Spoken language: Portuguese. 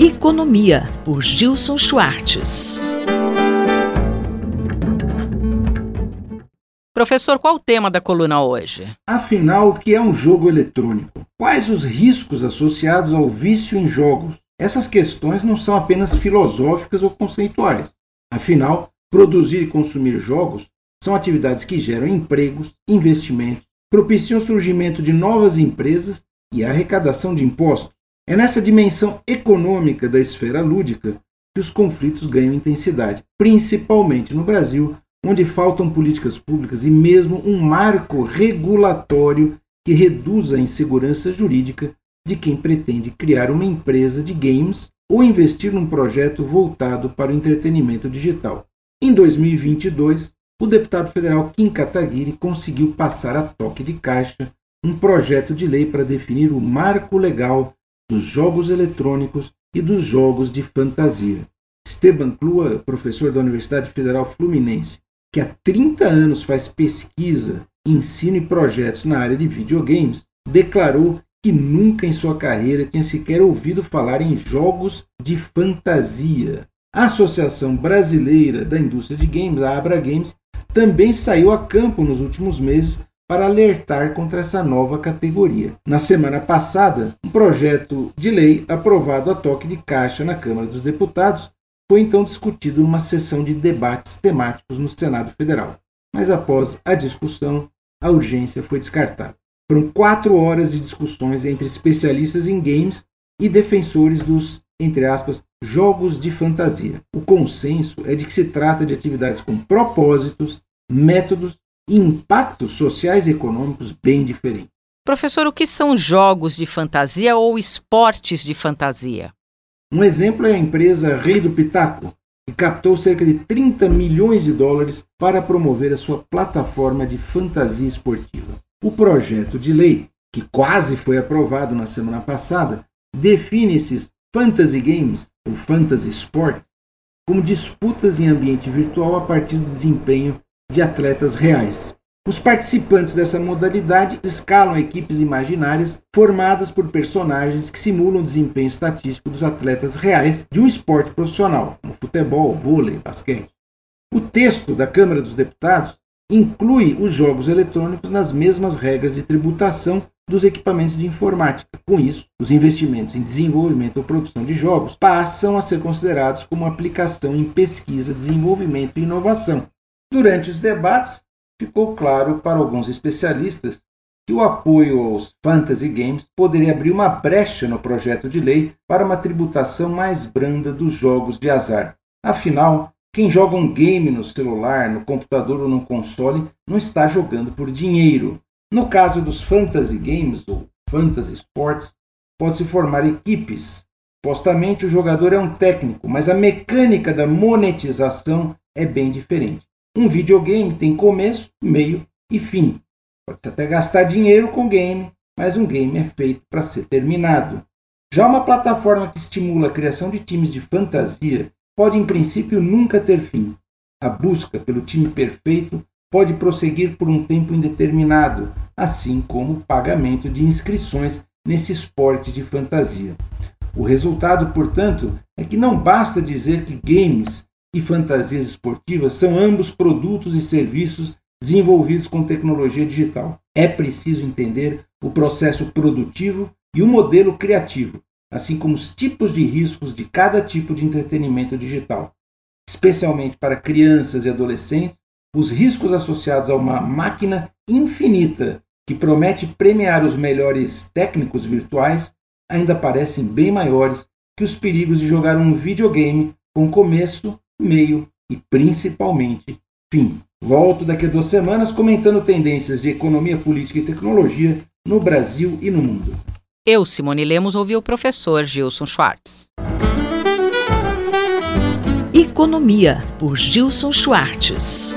Economia, por Gilson Schwartz. Professor, qual o tema da coluna hoje? Afinal, o que é um jogo eletrônico? Quais os riscos associados ao vício em jogos? Essas questões não são apenas filosóficas ou conceituais. Afinal, produzir e consumir jogos são atividades que geram empregos, investimentos, propiciam o surgimento de novas empresas e a arrecadação de impostos. É nessa dimensão econômica da esfera lúdica que os conflitos ganham intensidade, principalmente no Brasil, onde faltam políticas públicas e mesmo um marco regulatório que reduza a insegurança jurídica de quem pretende criar uma empresa de games ou investir num projeto voltado para o entretenimento digital. Em 2022, o deputado federal Kim Kataguiri conseguiu passar a toque de caixa um projeto de lei para definir o marco legal dos jogos eletrônicos e dos jogos de fantasia. Esteban Clua, professor da Universidade Federal Fluminense, que há 30 anos faz pesquisa, ensino e projetos na área de videogames, declarou que nunca em sua carreira tinha sequer ouvido falar em jogos de fantasia. A Associação Brasileira da Indústria de Games, a Abra Games, também saiu a campo nos últimos meses para alertar contra essa nova categoria. Na semana passada, um projeto de lei aprovado a toque de caixa na Câmara dos Deputados foi então discutido numa sessão de debates temáticos no Senado Federal. Mas após a discussão, a urgência foi descartada. Foram quatro horas de discussões entre especialistas em games e defensores dos, entre aspas, jogos de fantasia. O consenso é de que se trata de atividades com propósitos, métodos e impactos sociais e econômicos bem diferentes. Professor, o que são jogos de fantasia ou esportes de fantasia? Um exemplo é a empresa Rei do Pitaco, que captou cerca de 30 milhões de dólares para promover a sua plataforma de fantasia esportiva. O projeto de lei, que quase foi aprovado na semana passada, define esses fantasy games, ou fantasy sports, como disputas em ambiente virtual a partir do desempenho de atletas reais. Os participantes dessa modalidade escalam equipes imaginárias formadas por personagens que simulam o desempenho estatístico dos atletas reais de um esporte profissional, como futebol, vôlei, basquete. O texto da Câmara dos Deputados inclui os jogos eletrônicos nas mesmas regras de tributação dos equipamentos de informática. Com isso, os investimentos em desenvolvimento ou produção de jogos passam a ser considerados como aplicação em pesquisa, desenvolvimento e inovação. Durante os debates, ficou claro para alguns especialistas que o apoio aos fantasy games poderia abrir uma brecha no projeto de lei para uma tributação mais branda dos jogos de azar. Afinal, quem joga um game no celular, no computador ou no console não está jogando por dinheiro. No caso dos fantasy games ou fantasy sports, pode-se formar equipes. Supostamente o jogador é um técnico, mas a mecânica da monetização é bem diferente. Um videogame tem começo, meio e fim. Pode-se até gastar dinheiro com game, mas um game é feito para ser terminado. Já uma plataforma que estimula a criação de times de fantasia pode, em princípio, nunca ter fim. A busca pelo time perfeito pode prosseguir por um tempo indeterminado, assim como o pagamento de inscrições nesse esporte de fantasia. O resultado, portanto, é que não basta dizer que games e fantasias esportivas são ambos produtos e serviços desenvolvidos com tecnologia digital. É preciso entender o processo produtivo e o modelo criativo, assim como os tipos de riscos de cada tipo de entretenimento digital. Especialmente para crianças e adolescentes, os riscos associados a uma máquina infinita que promete premiar os melhores técnicos virtuais ainda parecem bem maiores que os perigos de jogar um videogame com começo, meio e principalmente fim. Volto daqui a duas semanas comentando tendências de economia, política e tecnologia no Brasil e no mundo. Eu, Simone Lemos, ouvi o professor Gilson Schwartz. Economia, por Gilson Schwartz.